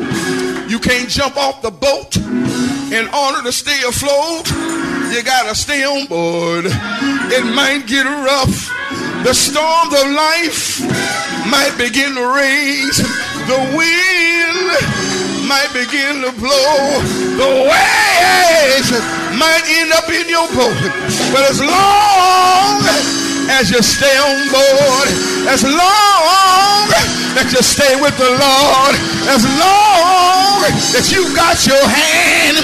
you can't jump off the boat. In order to stay afloat, you gotta stay on board. It might get rough. The storms of life might begin to rage. The wind might begin to blow. The waves might end up in your boat. But as long as you stay on board, as long that you stay with the Lord, as long that you got your hand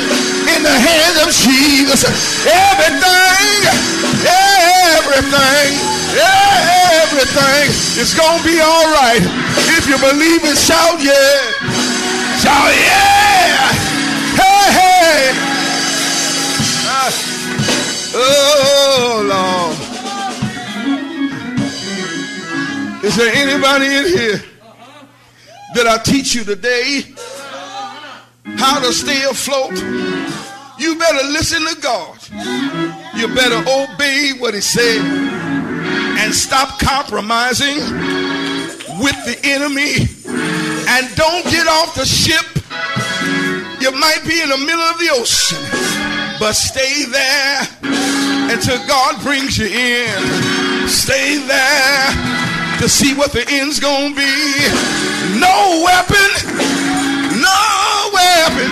in the hand of Jesus, everything, everything, everything is gonna be all right. If you believe it, shout yeah. Shout yeah. Hey, hey. Ah. Oh, Lord. Is there anybody in here that I teach you today how to stay afloat? You better listen to God. You better obey what He said and stop compromising with the enemy and don't get off the ship. You might be in the middle of the ocean, but stay there until God brings you in. Stay there to see what the end's gonna be. No weapon, no weapon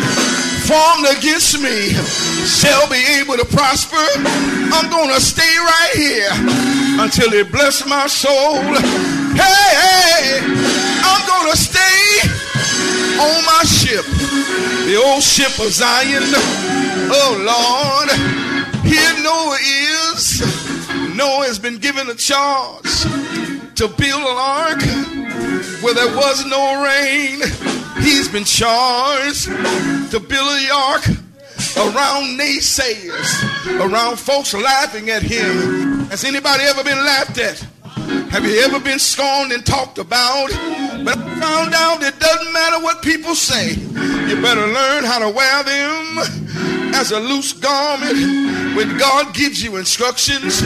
formed against me shall be able to prosper. I'm gonna stay right here until it bless my soul. Hey, hey, I'm gonna stay on my ship, the old ship of Zion. Oh Lord, here Noah is. Noah has been given a charge to build an ark where there was no rain. He's been charged to build a ark around naysayers, around folks laughing at him. Has anybody ever been laughed at? Have you ever been scorned and talked about? But I found out it doesn't matter what people say. You better learn how to wear them as a loose garment when God gives you instructions.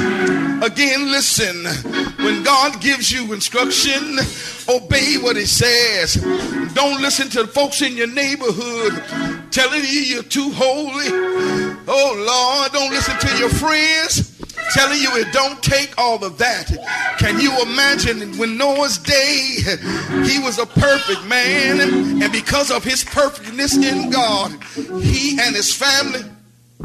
Again, listen. When God gives you instruction, obey what He says. Don't listen to folks in your neighborhood telling you you're too holy. Oh, Lord, don't listen to your friends telling you it don't take all of that. Can you imagine when Noah's day, he was a perfect man, and because of his perfectness in God, he and his family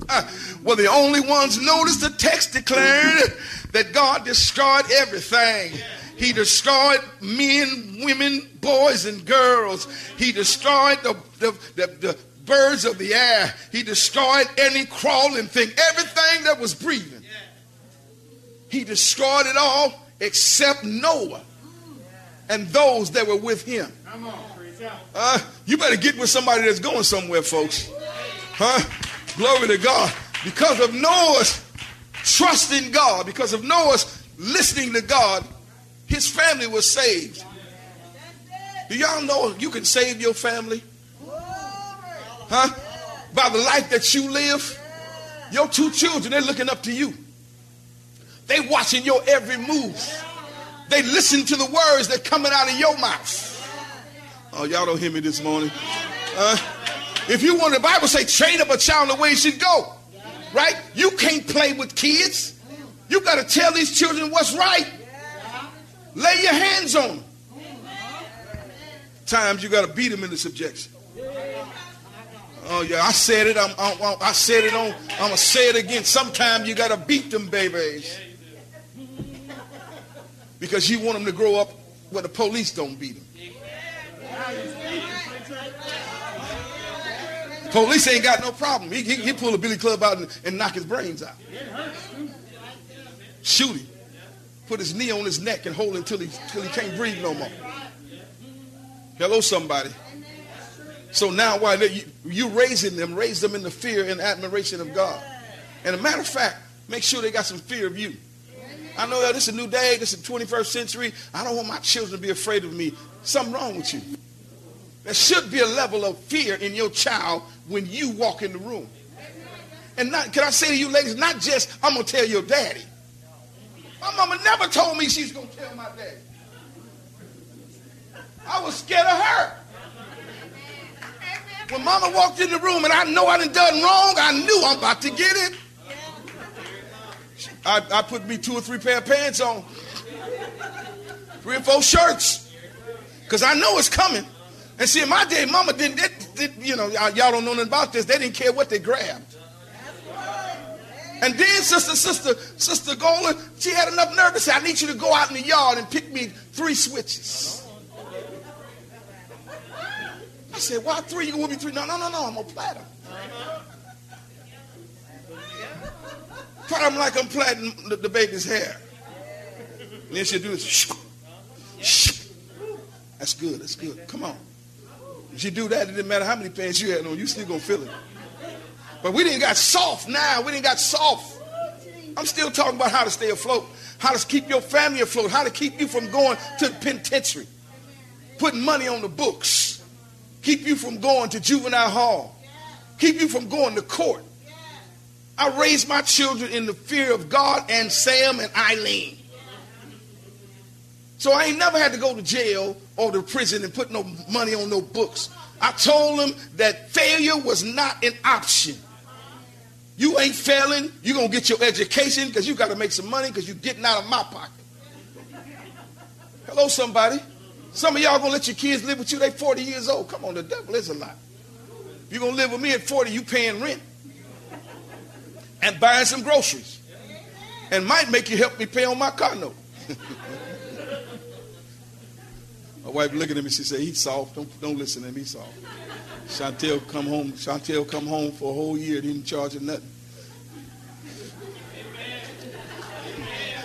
uh, were the only ones. Notice the text declared that God destroyed everything. He destroyed men, women, boys, and girls. He destroyed the, the, the, the birds of the air. He destroyed any crawling thing, everything that was breathing. He destroyed it all except Noah and those that were with him. Uh, you better get with somebody that's going somewhere, folks. Huh? Glory to God. Because of Noah's trust in God, because of Noah's listening to God, his family was saved. Do y'all know you can save your family? Huh? By the life that you live. Your two children, they're looking up to you. They watching your every move. They listen to the words that coming out of your mouth. Oh, y'all don't hear me this morning. Uh, if you want the Bible say train up a child the way he should go. Right? You can't play with kids. You got to tell these children what's right. Lay your hands on them. Times you got to beat them into subjection. Oh yeah, I said it. I'm, I'm, i said it on. I'm gonna say it again. Sometimes you gotta beat them babies because you want them to grow up where the police don't beat them. Police ain't got no problem. He, he, he pull a billy club out and, and, knock his brains out. Shoot him. Put his knee on his neck and hold him until he, until he can't breathe no more. Hello, somebody. So now, why you, you raising them, raise them in the fear and admiration of God. And a matter of fact, make sure they got some fear of you. I know this is a new day, this is the 21st century. I don't want my children to be afraid of me. Something wrong with you. There should be a level of fear in your child when you walk in the room. And not, can I say to you ladies, not just, I'm going to tell your daddy. My mama never told me she's going to tell my daddy. I was scared of her. When mama walked in the room and I know I done done wrong, I knew I'm about to get it. I, I put me two or three pair of pants on, three or four shirts, because I know it's coming. And see, in my day, Mama didn't, they, they, you know, y'all don't know nothing about this. They didn't care what they grabbed. And then Sister, Sister, Sister Golan, she had enough nerve to say, I need you to go out in the yard and pick me three switches. I said, why three? You want me three? No, no, no, no, I'm gonna plat them. I'm like I'm plaiting the, the baby's hair. And then she'll do this. That's good. That's good. Come on. If she do that, it didn't matter how many pants you had on, you still gonna feel it. But we didn't got soft now. We didn't got soft. I'm still talking about how to stay afloat, how to keep your family afloat, how to keep you from going to the penitentiary, putting money on the books, keep you from going to juvenile hall, keep you from going to court, I raised my children in the fear of God and Sam and Eileen. So I ain't never had to go to jail or to prison and put no money on no books. I told them that failure was not an option. You ain't failing. You're going to get your education because you got to make some money because you're getting out of my pocket. Hello, somebody. Some of y'all going to let your kids live with you. They 40 years old. Come on, the devil is a lot. If You're going to live with me at 40, you paying rent and buying some groceries. And might make you help me pay on my car note. My wife looking at me, she said, he's soft. Don't, don't listen to him, he's soft. Chantel come home, Chantel come home for a whole year, didn't charge her nothing.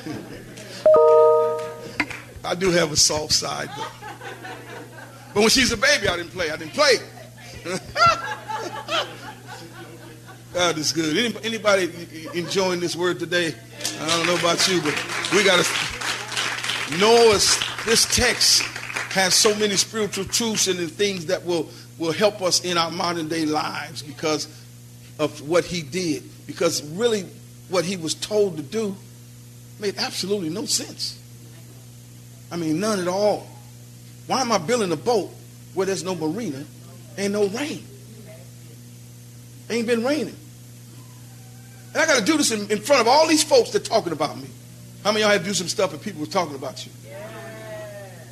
I do have a soft side, but, but when she's a baby, I didn't play. I didn't play. God is good. Anybody, anybody enjoying this word today? I don't know about you, but we got to know this text has so many spiritual truths and things that will, will help us in our modern day lives because of what he did. Because really, what he was told to do made absolutely no sense. I mean, none at all. Why am I building a boat where there's no marina and no rain? Ain't been raining. And I got to do this in, in, front of all these folks that talking about me. How many of y'all to do some stuff and people were talking about you?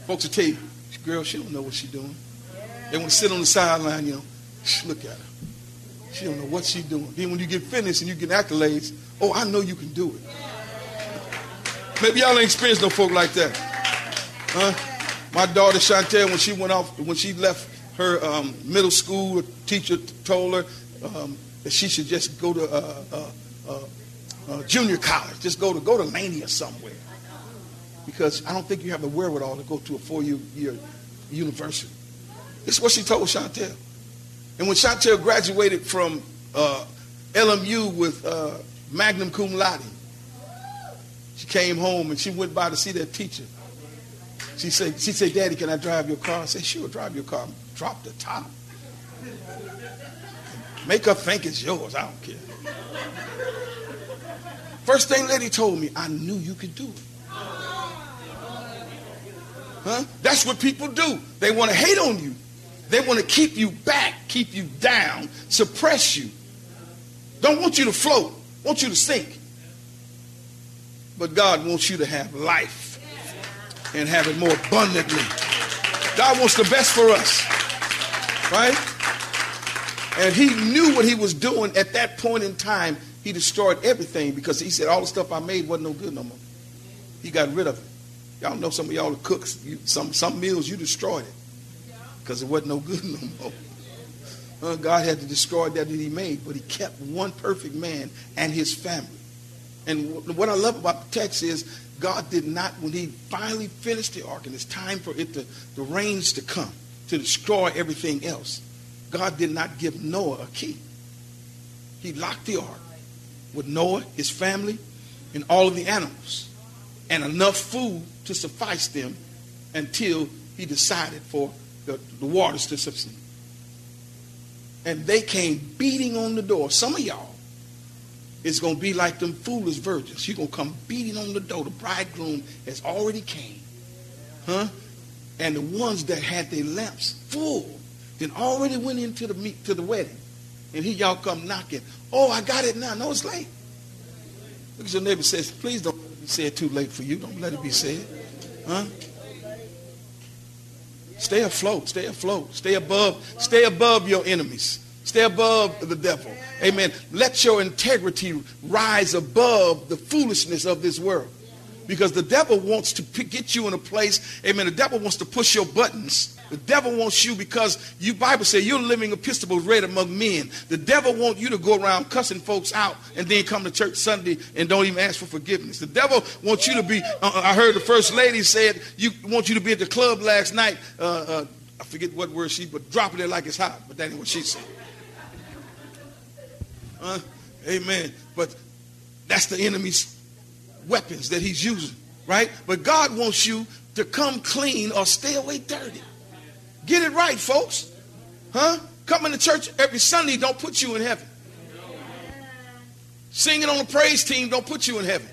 Folks will tell you, girl, she don't know what she's doing. They want to sit on the sideline, you know, look at her. She don't know what she's doing. Then when you get finished and you get accolades, oh, I know you can do it. Maybe y'all ain't experienced no folk like that. Huh? My daughter Chantel, when she went off, when she left her um, middle school, teacher told her um, that she should just go to uh, uh, uh, uh, junior college, just go to go to or somewhere, because I don't think you have the wherewithal to go to a four-year year university. This is what she told Chantel. And when Chantel graduated from uh, LMU with uh, Magnum cum laude, she came home and she went by to see that teacher. She said, she said, Daddy, can I drive your car? I said, sure, drive your car. Drop the top. Make her think it's yours. I don't care. First thing lady told me, I knew you could do it. Huh? That's what people do. They want to hate on you. They want to keep you back, keep you down, suppress you. Don't want you to float, want you to sink. But God wants you to have life and have it more abundantly. God wants the best for us, right? And he knew what he was doing at that point in time. He destroyed everything because he said all the stuff I made wasn't no good no more. He got rid of it. Y'all know some of y'all cooks. You, some some meals you destroyed it because it wasn't no good no more. Uh, God had to destroy that that he made, but he kept one perfect man and his family. And what I love about the text is God did not, when he finally finished the ark and it's time for it to, the rains to come to destroy everything else, God did not give Noah a key. He locked the ark with Noah, his family, and all of the animals, and enough food to suffice them until he decided for the, the waters to subside. And they came beating on the door. Some of y'all it's going to be like them foolish virgins. You're going to come beating on the door. The bridegroom has already came. Huh? And the ones that had their lamps full, then already went into the meet to the wedding. And here y'all come knocking. Oh, I got it now. No, it's late. Look at your neighbor says, please don't said too late for you. Don't let it be said. Huh? Stay afloat. Stay afloat. Stay above. Stay above your enemies. Stay above the devil. Amen. Let your integrity rise above the foolishness of this world. Because the devil wants to get you in a place, amen. The devil wants to push your buttons. The devil wants you because you Bible says you're living epistles read among men. The devil wants you to go around cussing folks out and then come to church Sunday and don't even ask for forgiveness. The devil wants you to be. Uh, uh I heard the first lady said you want you to be at the club last night. Uh, uh, I forget what word she, but dropping it like it's hot. But that ain't what she said. Uh, amen. But that's the enemy's weapons that he's using, right? But God wants you to come clean or stay away dirty. Get it right, folks. Huh? Coming to church every Sunday don't put you in heaven. Singing on the praise team don't put you in heaven.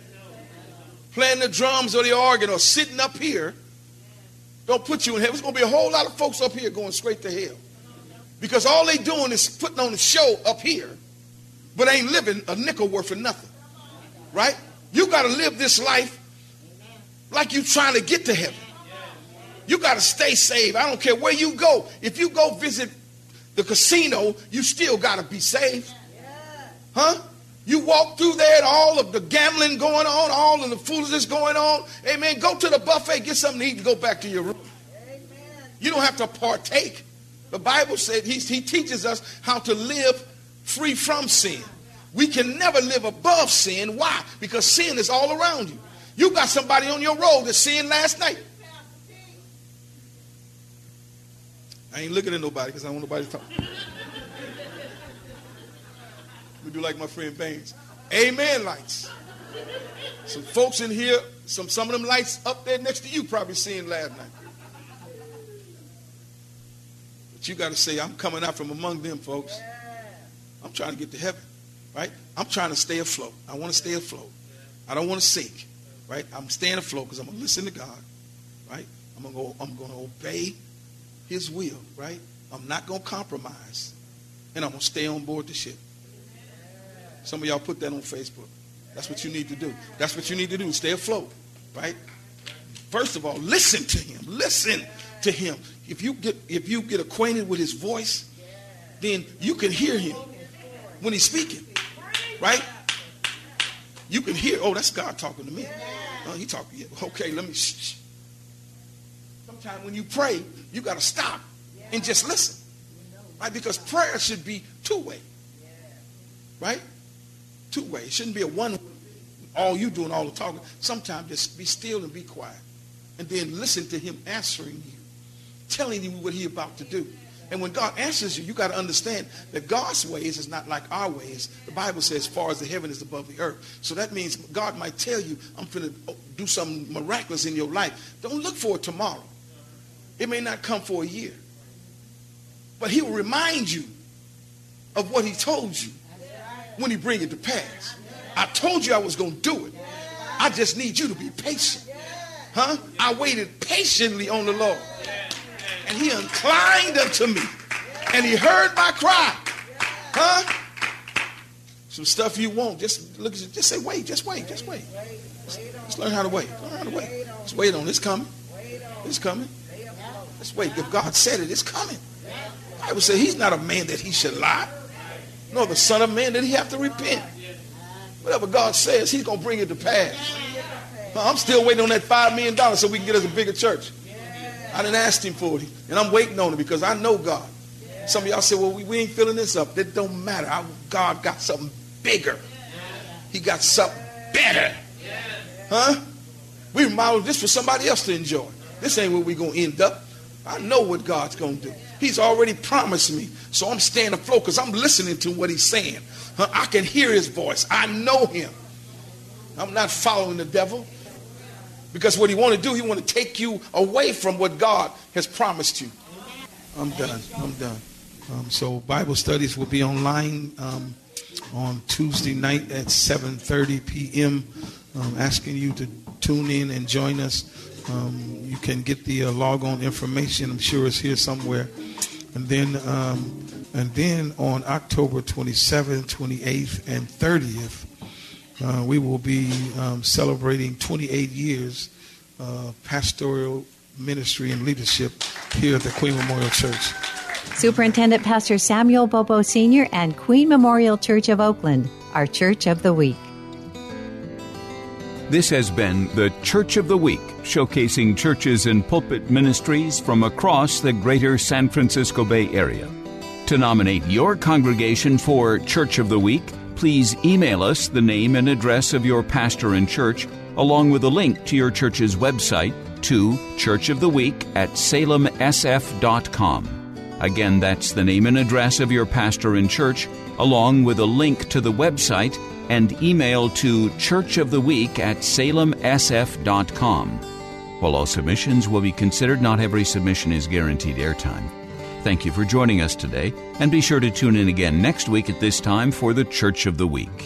Playing the drums or the organ or sitting up here don't put you in heaven. There's going to be a whole lot of folks up here going straight to hell. Because all they doing is putting on a show up here but ain't living a nickel worth of nothing. Right? You got to live this life like you trying to get to heaven. You got to stay saved. I don't care where you go. If you go visit the casino, you still got to be saved. Huh? You walk through there and all of the gambling going on, all of the foolishness going on. Amen. Go to the buffet, get something to eat, and go back to your room. You don't have to partake. The Bible said he, he teaches us how to live free from sin. We can never live above sin. Why? Because sin is all around you. You got somebody on your road that sinned last night. I ain't looking at nobody because I don't want nobody to talk. we do like my friend Baines. Amen lights. Some folks in here, some, some of them lights up there next to you probably seen last night. But you got to say, I'm coming out from among them, folks. I'm trying to get to heaven, right? I'm trying to stay afloat. I want to stay afloat. I don't want to sink, right? I'm staying afloat because I'm going to listen to God, right? I'm going to obey His will, right? I'm not going to compromise, and I'm going to stay on board the ship. Some of y'all put that on Facebook. That's what you need to do. That's what you need to do. Stay afloat, right? First of all, listen to him. Listen to him. If you get if you get acquainted with his voice, then you can hear him when he's speaking, right? You can hear. Oh, that's God talking to me. Oh, he talking. Okay, let me. Shh. Sometimes when you pray, you got to stop and just listen, right? Because prayer should be two way, right? Two way. It shouldn't be a one. All you doing all the talking. Sometimes just be still and be quiet, and then listen to him answering you, telling you what he about to do. And when God answers you, you got to understand that God's ways is not like our ways. The Bible says, far as the heaven is above the earth. So that means God might tell you, I'm going to do something miraculous in your life. Don't look for it tomorrow. It may not come for a year. But he will remind you of what he told you when he bring it to pass. I told you I was going to do it. I just need you to be patient. Huh? I waited patiently on the Lord. And he inclined unto me. And he heard my cry. Huh? Some stuff you want. Just look at you. just say, wait, just wait, just wait. Just learn how to wait. Learn how to wait. Just wait on it. It's coming. It's coming. Just wait. If God said it, it's coming. The Bible says he's not a man that he should lie nor the Son of Man that he have to repent. Whatever God says, he's going to bring it to pass. I'm still waiting on that $5 million so we can get us a bigger church. I didn't ask him for it, and I'm waiting on it because I know God. Some of y'all say, well, we, we ain't filling this up. That don't matter. I, God got something bigger. He got something better. Huh? We modeled this for somebody else to enjoy. This ain't where we're going to end up. I know what God's going to do. He's already promised me. So I'm staying afloat because I'm listening to what he's saying. I can hear his voice. I know him. I'm not following the devil. Because what he want to do, he want to take you away from what God has promised you. I'm done. I'm done. Um, so Bible studies will be online um, on Tuesday night at 7:30 p.m. Um, asking you to tune in and join us. Um, you can get the uh, log on information. I'm sure it's here somewhere. And then, um, and then on October 27th, 28th, and 30th, uh, we will be um, celebrating 28 years uh, pastoral ministry and leadership here at the Queen Memorial Church. Superintendent Pastor Samuel Bobo Sr. and Queen Memorial Church of Oakland, our Church of the Week. This has been the Church of the Week, showcasing churches and pulpit ministries from across the greater San Francisco Bay Area. To nominate your congregation for Church of the Week, please email us the name and address of your pastor and church, along with a link to your church's website to Church of the Week at salemsf.com. Again, that's the name and address of your pastor and church, along with a link to the website and email to churchoftheweek at salemsf.com. While all submissions will be considered, not every submission is guaranteed airtime. Thank you for joining us today, and be sure to tune in again next week at this time for the Church of the Week.